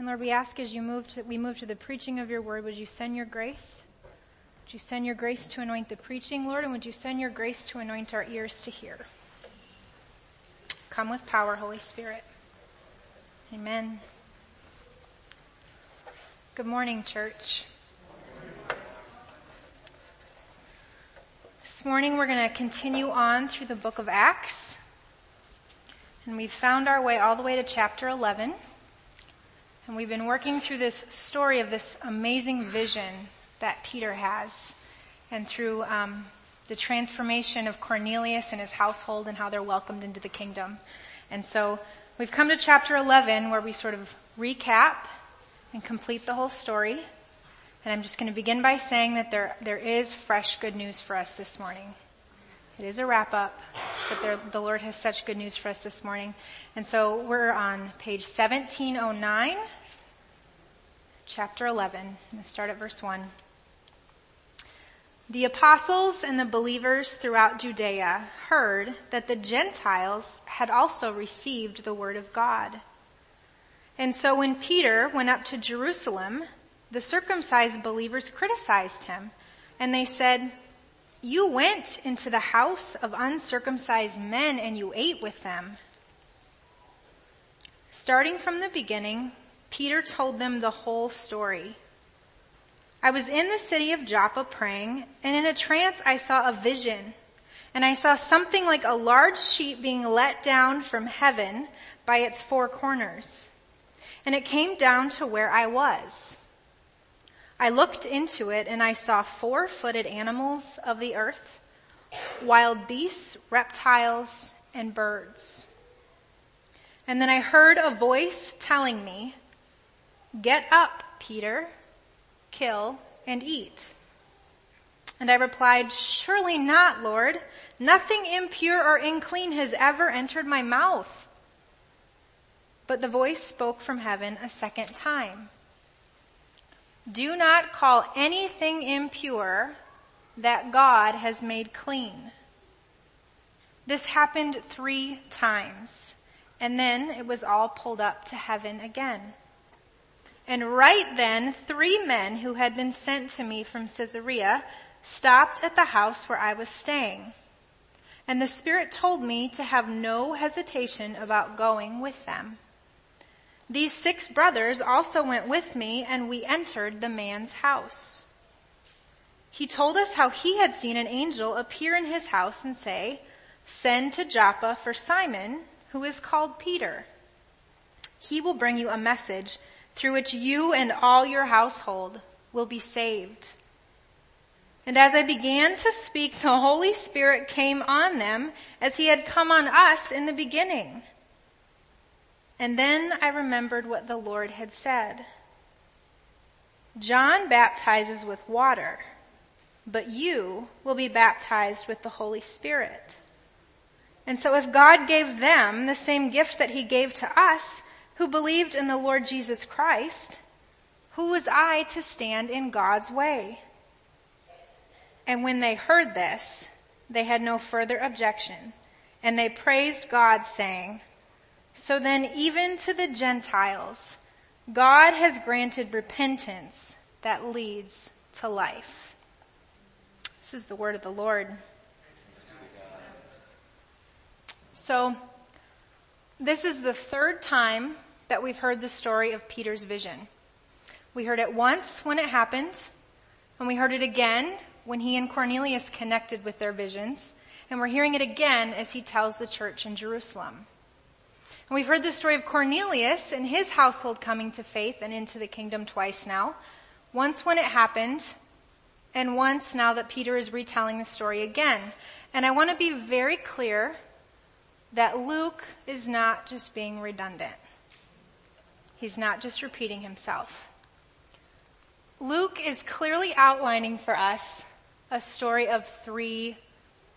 And Lord, we ask as you move to, we move to the preaching of your word, would you send your grace? Would you send your grace to anoint the preaching, Lord, and would you send your grace to anoint our ears to hear? Come with power, Holy Spirit. Amen. Good morning, church. This morning we're going to continue on through the book of Acts. And we've found our way all the way to chapter 11. And we've been working through this story of this amazing vision that Peter has. And through um, the transformation of Cornelius and his household and how they're welcomed into the kingdom. And so we've come to chapter 11 where we sort of recap and complete the whole story. And I'm just going to begin by saying that there, there is fresh good news for us this morning. It is a wrap up, but there, the Lord has such good news for us this morning. And so we're on page 1709, chapter 11, and start at verse 1. The apostles and the believers throughout Judea heard that the Gentiles had also received the word of God. And so when Peter went up to Jerusalem, the circumcised believers criticized him and they said, you went into the house of uncircumcised men and you ate with them. Starting from the beginning, Peter told them the whole story. I was in the city of Joppa praying and in a trance I saw a vision and I saw something like a large sheet being let down from heaven by its four corners. And it came down to where I was. I looked into it and I saw four-footed animals of the earth, wild beasts, reptiles, and birds. And then I heard a voice telling me, get up, Peter, kill and eat. And I replied, surely not, Lord. Nothing impure or unclean has ever entered my mouth. But the voice spoke from heaven a second time. Do not call anything impure that God has made clean. This happened three times and then it was all pulled up to heaven again. And right then, three men who had been sent to me from Caesarea stopped at the house where I was staying. And the Spirit told me to have no hesitation about going with them. These six brothers also went with me and we entered the man's house. He told us how he had seen an angel appear in his house and say, send to Joppa for Simon, who is called Peter. He will bring you a message through which you and all your household will be saved. And as I began to speak, the Holy Spirit came on them as he had come on us in the beginning. And then I remembered what the Lord had said. John baptizes with water, but you will be baptized with the Holy Spirit. And so if God gave them the same gift that he gave to us who believed in the Lord Jesus Christ, who was I to stand in God's way? And when they heard this, they had no further objection and they praised God saying, so then even to the Gentiles, God has granted repentance that leads to life. This is the word of the Lord. So, this is the third time that we've heard the story of Peter's vision. We heard it once when it happened, and we heard it again when he and Cornelius connected with their visions, and we're hearing it again as he tells the church in Jerusalem. And we've heard the story of Cornelius and his household coming to faith and into the kingdom twice now. Once when it happened, and once now that Peter is retelling the story again. And I want to be very clear that Luke is not just being redundant. He's not just repeating himself. Luke is clearly outlining for us a story of three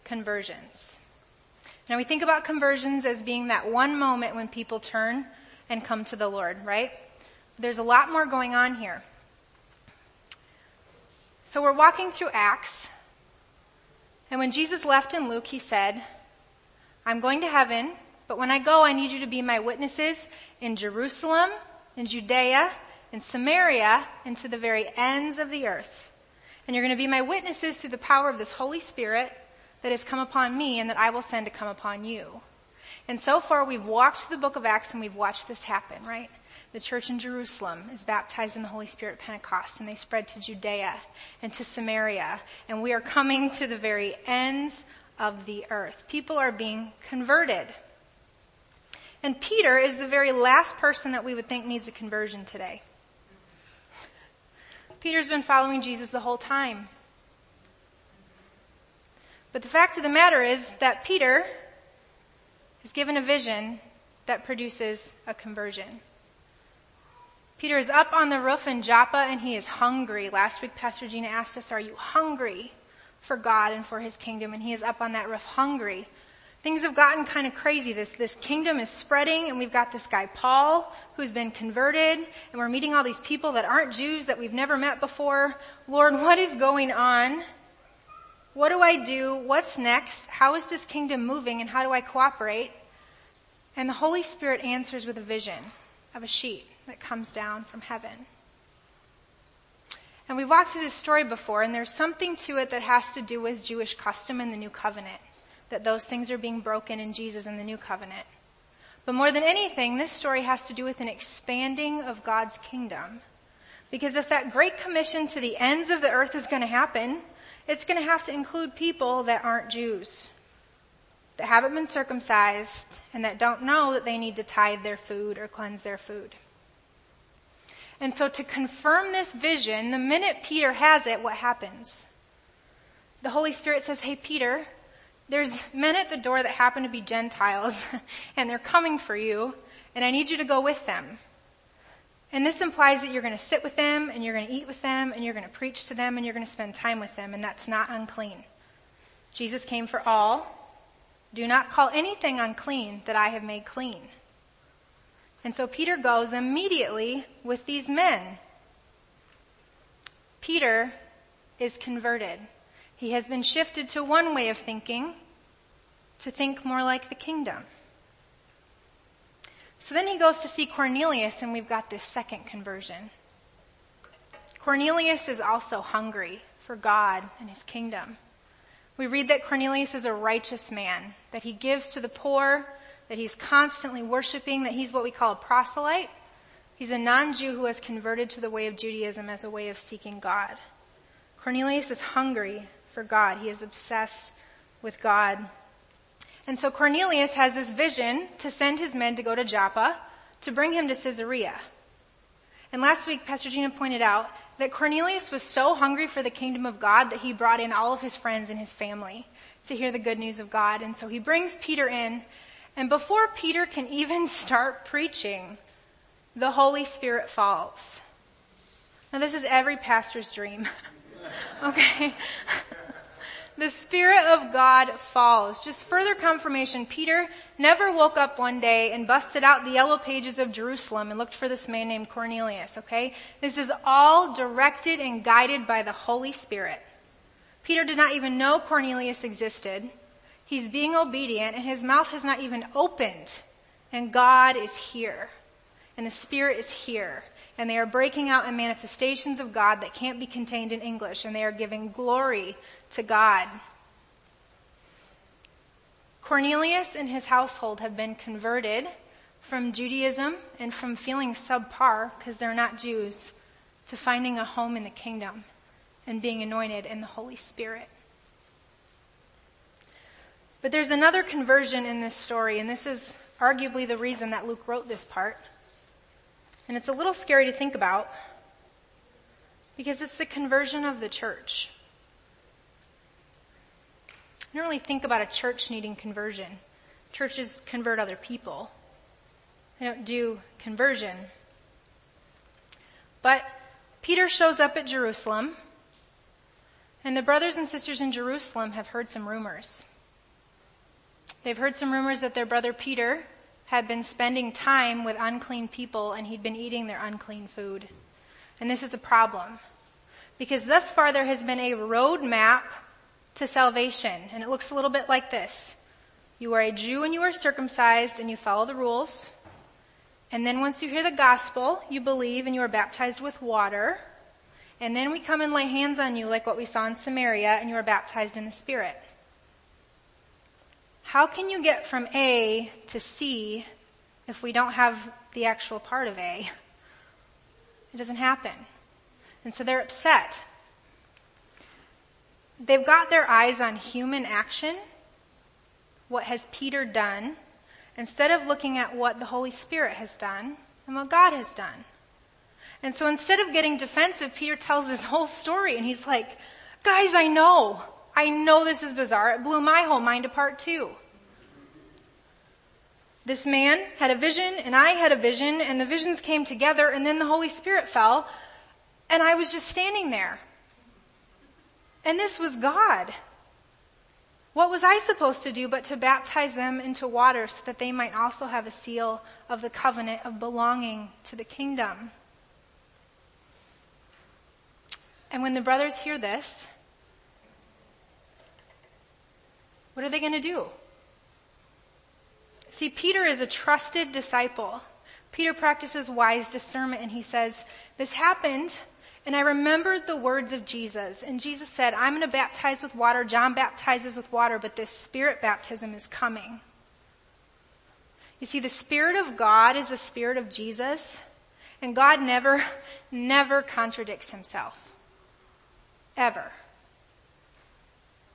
conversions. Now we think about conversions as being that one moment when people turn and come to the Lord, right? There's a lot more going on here. So we're walking through Acts, and when Jesus left in Luke, he said, I'm going to heaven, but when I go, I need you to be my witnesses in Jerusalem in Judea, in Samaria, and to the very ends of the earth. And you're going to be my witnesses through the power of this Holy Spirit that has come upon me and that I will send to come upon you. And so far we've walked through the book of Acts and we've watched this happen, right? The church in Jerusalem is baptized in the Holy Spirit at Pentecost and they spread to Judea and to Samaria. And we are coming to the very ends of the earth. People are being converted. And Peter is the very last person that we would think needs a conversion today. Peter's been following Jesus the whole time. But the fact of the matter is that Peter is given a vision that produces a conversion. Peter is up on the roof in Joppa and he is hungry. Last week Pastor Gina asked us, are you hungry for God and for his kingdom? And he is up on that roof hungry. Things have gotten kind of crazy. This, this kingdom is spreading and we've got this guy Paul who's been converted and we're meeting all these people that aren't Jews that we've never met before. Lord, what is going on? What do I do? What's next? How is this kingdom moving and how do I cooperate? And the Holy Spirit answers with a vision of a sheet that comes down from heaven. And we've walked through this story before and there's something to it that has to do with Jewish custom in the new covenant. That those things are being broken in Jesus in the new covenant. But more than anything, this story has to do with an expanding of God's kingdom. Because if that great commission to the ends of the earth is going to happen, it's going to have to include people that aren't Jews that haven't been circumcised and that don't know that they need to tithe their food or cleanse their food. And so to confirm this vision, the minute Peter has it, what happens? The Holy Spirit says, hey Peter, there's men at the door that happen to be Gentiles and they're coming for you and I need you to go with them. And this implies that you're going to sit with them and you're going to eat with them and you're going to preach to them and you're going to spend time with them and that's not unclean. Jesus came for all do not call anything unclean that I have made clean. And so Peter goes immediately with these men. Peter is converted. He has been shifted to one way of thinking to think more like the kingdom. So then he goes to see Cornelius and we've got this second conversion. Cornelius is also hungry for God and his kingdom. We read that Cornelius is a righteous man, that he gives to the poor, that he's constantly worshiping, that he's what we call a proselyte. He's a non-Jew who has converted to the way of Judaism as a way of seeking God. Cornelius is hungry for God. He is obsessed with God. And so Cornelius has this vision to send his men to go to Joppa to bring him to Caesarea. And last week, Pastor Gina pointed out that Cornelius was so hungry for the kingdom of God that he brought in all of his friends and his family to hear the good news of God. And so he brings Peter in, and before Peter can even start preaching, the Holy Spirit falls. Now this is every pastor's dream. okay? the Spirit of God falls. Just further confirmation, Peter never woke up one day and busted out the yellow pages of Jerusalem and looked for this man named Cornelius, okay? This is all directed and guided by the Holy Spirit. Peter did not even know Cornelius existed. He's being obedient and his mouth has not even opened. And God is here. And the Spirit is here. And they are breaking out in manifestations of God that can't be contained in English. And they are giving glory to God. Cornelius and his household have been converted from Judaism and from feeling subpar because they're not Jews to finding a home in the kingdom and being anointed in the Holy Spirit. But there's another conversion in this story, and this is arguably the reason that Luke wrote this part. And it's a little scary to think about because it's the conversion of the church. I don't really think about a church needing conversion. Churches convert other people. They don't do conversion. But Peter shows up at Jerusalem, and the brothers and sisters in Jerusalem have heard some rumors. They've heard some rumors that their brother Peter had been spending time with unclean people and he'd been eating their unclean food. And this is a problem. Because thus far there has been a roadmap to salvation. And it looks a little bit like this. You are a Jew and you are circumcised and you follow the rules. And then once you hear the gospel, you believe and you are baptized with water. And then we come and lay hands on you like what we saw in Samaria and you are baptized in the Spirit. How can you get from A to C if we don't have the actual part of A? It doesn't happen. And so they're upset. They've got their eyes on human action. What has Peter done? Instead of looking at what the Holy Spirit has done and what God has done. And so instead of getting defensive, Peter tells his whole story and he's like, guys, I know. I know this is bizarre. It blew my whole mind apart too. This man had a vision and I had a vision and the visions came together and then the Holy Spirit fell and I was just standing there. And this was God. What was I supposed to do but to baptize them into water so that they might also have a seal of the covenant of belonging to the kingdom? And when the brothers hear this, what are they going to do? See, Peter is a trusted disciple. Peter practices wise discernment and he says, this happened and I remembered the words of Jesus. And Jesus said, I'm going to baptize with water. John baptizes with water, but this spirit baptism is coming. You see, the spirit of God is the spirit of Jesus and God never, never contradicts himself. Ever.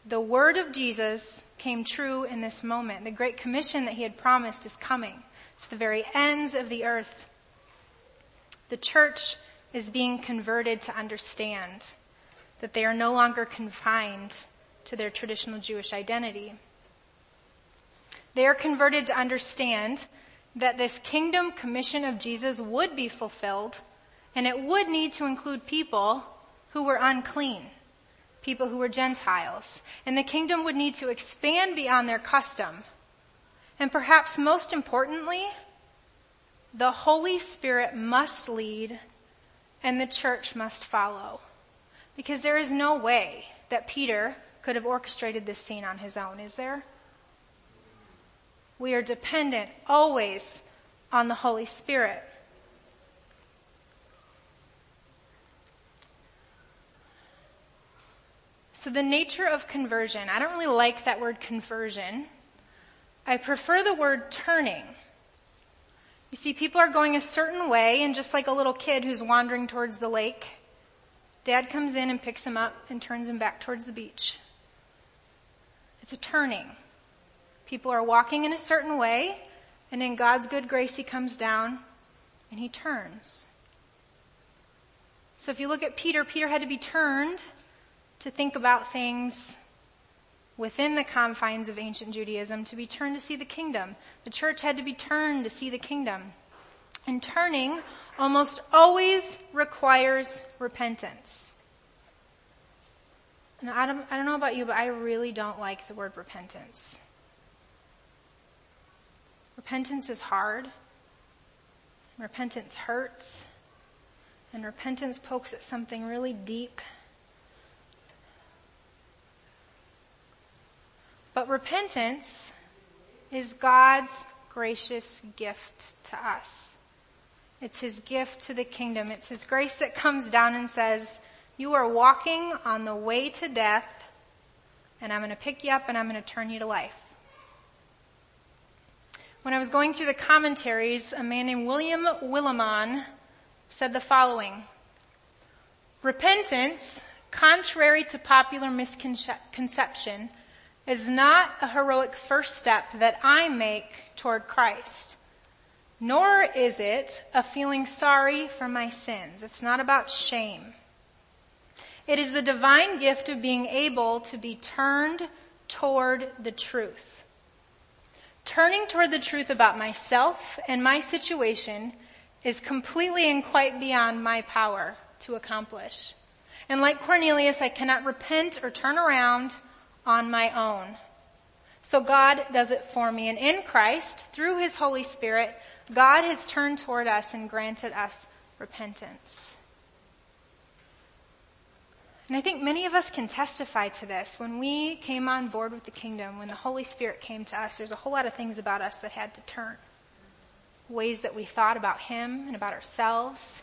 The word of Jesus came true in this moment. The great commission that he had promised is coming to the very ends of the earth. The church is being converted to understand that they are no longer confined to their traditional Jewish identity. They are converted to understand that this kingdom commission of Jesus would be fulfilled and it would need to include people who were unclean, people who were Gentiles. And the kingdom would need to expand beyond their custom. And perhaps most importantly, the Holy Spirit must lead and the church must follow. Because there is no way that Peter could have orchestrated this scene on his own, is there? We are dependent always on the Holy Spirit. So the nature of conversion, I don't really like that word conversion. I prefer the word turning. You see, people are going a certain way and just like a little kid who's wandering towards the lake, dad comes in and picks him up and turns him back towards the beach. It's a turning. People are walking in a certain way and in God's good grace he comes down and he turns. So if you look at Peter, Peter had to be turned to think about things within the confines of ancient Judaism to be turned to see the kingdom. The church had to be turned to see the kingdom. And turning almost always requires repentance. And I don't, I don't know about you, but I really don't like the word repentance. Repentance is hard. Repentance hurts. And repentance pokes at something really deep But repentance is God's gracious gift to us. It's His gift to the kingdom. It's His grace that comes down and says, you are walking on the way to death and I'm going to pick you up and I'm going to turn you to life. When I was going through the commentaries, a man named William Willimon said the following. Repentance, contrary to popular misconception, is not a heroic first step that I make toward Christ. Nor is it a feeling sorry for my sins. It's not about shame. It is the divine gift of being able to be turned toward the truth. Turning toward the truth about myself and my situation is completely and quite beyond my power to accomplish. And like Cornelius, I cannot repent or turn around on my own. So God does it for me. And in Christ, through His Holy Spirit, God has turned toward us and granted us repentance. And I think many of us can testify to this. When we came on board with the kingdom, when the Holy Spirit came to us, there's a whole lot of things about us that had to turn. ways that we thought about Him and about ourselves,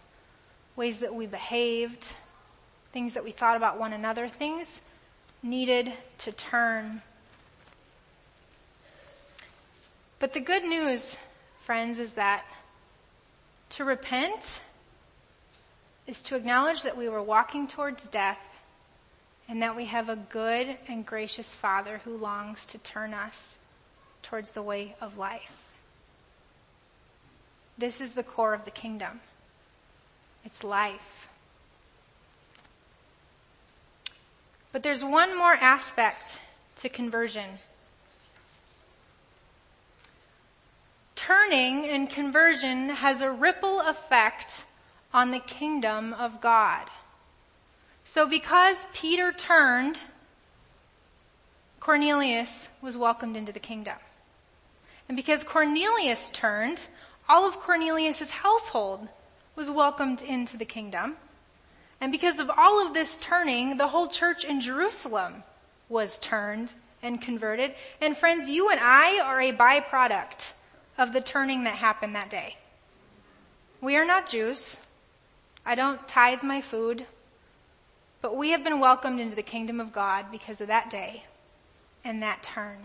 ways that we behaved, things that we thought about one another, things needed to turn. But the good news, friends, is that to repent is to acknowledge that we were walking towards death and that we have a good and gracious Father who longs to turn us towards the way of life. This is the core of the kingdom. It's life. But there's one more aspect to conversion. Turning and conversion has a ripple effect on the kingdom of God. So because Peter turned, Cornelius was welcomed into the kingdom. And because Cornelius turned, all of Cornelius' household was welcomed into the kingdom. And because of all of this turning, the whole church in Jerusalem was turned and converted. And friends, you and I are a byproduct of the turning that happened that day. We are not Jews. I don't tithe my food. But we have been welcomed into the kingdom of God because of that day and that turn.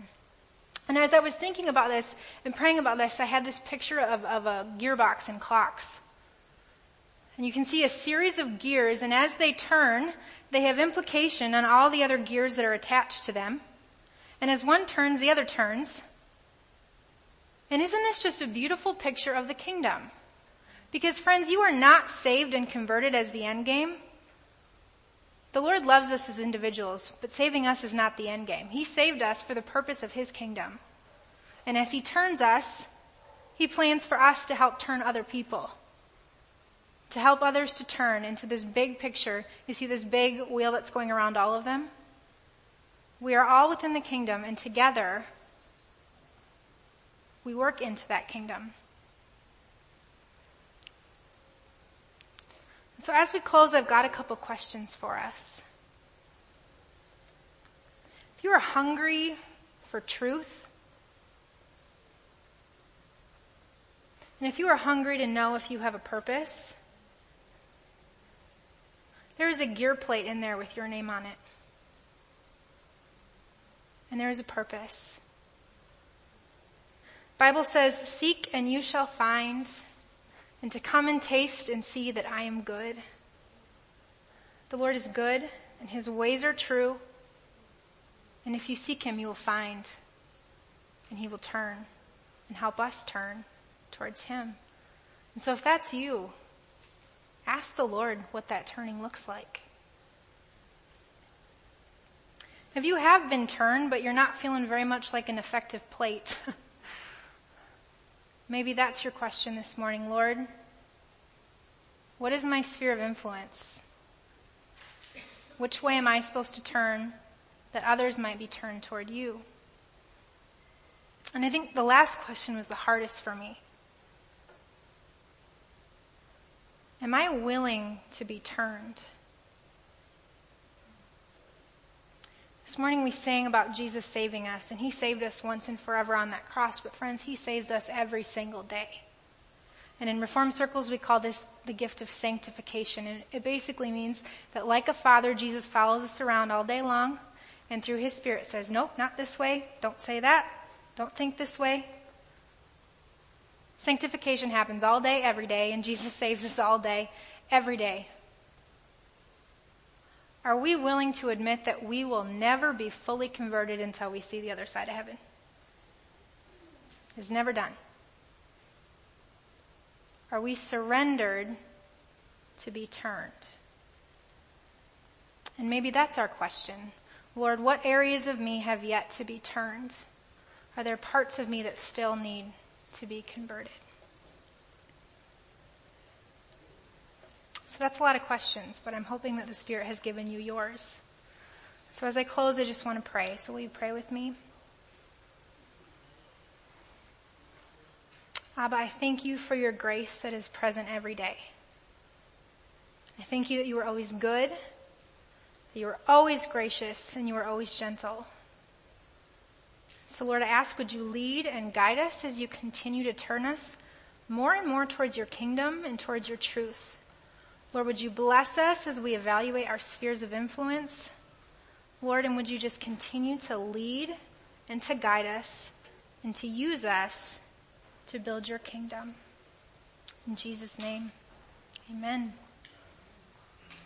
And as I was thinking about this and praying about this, I had this picture of, of a gearbox and clocks. And you can see a series of gears, and as they turn, they have implication on all the other gears that are attached to them. And as one turns, the other turns. And isn't this just a beautiful picture of the kingdom? Because friends, you are not saved and converted as the end game. The Lord loves us as individuals, but saving us is not the end game. He saved us for the purpose of His kingdom. And as He turns us, He plans for us to help turn other people. To help others to turn into this big picture. You see this big wheel that's going around all of them? We are all within the kingdom and together we work into that kingdom. So as we close, I've got a couple questions for us. If you are hungry for truth, and if you are hungry to know if you have a purpose, there is a gear plate in there with your name on it. And there is a purpose. Bible says, seek and you shall find, and to come and taste and see that I am good. The Lord is good and his ways are true. And if you seek him, you will find and he will turn and help us turn towards him. And so if that's you, ask the Lord what that turning looks like. If you have been turned, but you're not feeling very much like an effective plate, Maybe that's your question this morning, Lord. What is my sphere of influence? Which way am I supposed to turn that others might be turned toward you? And I think the last question was the hardest for me. Am I willing to be turned? This morning we sang about Jesus saving us, and He saved us once and forever on that cross, but friends, He saves us every single day. And in Reformed circles, we call this the gift of sanctification. And it basically means that like a father, Jesus follows us around all day long, and through His Spirit says, nope, not this way, don't say that, don't think this way. Sanctification happens all day, every day, and Jesus saves us all day, every day. Are we willing to admit that we will never be fully converted until we see the other side of heaven? It's never done. Are we surrendered to be turned? And maybe that's our question. Lord, what areas of me have yet to be turned? Are there parts of me that still need to be converted? So that's a lot of questions, but I'm hoping that the Spirit has given you yours. So as I close, I just want to pray. So will you pray with me? Abba, I thank you for your grace that is present every day. I thank you that you are always good, that you are always gracious, and you are always gentle. So Lord, I ask would you lead and guide us as you continue to turn us more and more towards your kingdom and towards your truth. Lord, would you bless us as we evaluate our spheres of influence? Lord, and would you just continue to lead and to guide us and to use us to build your kingdom? In Jesus' name, amen.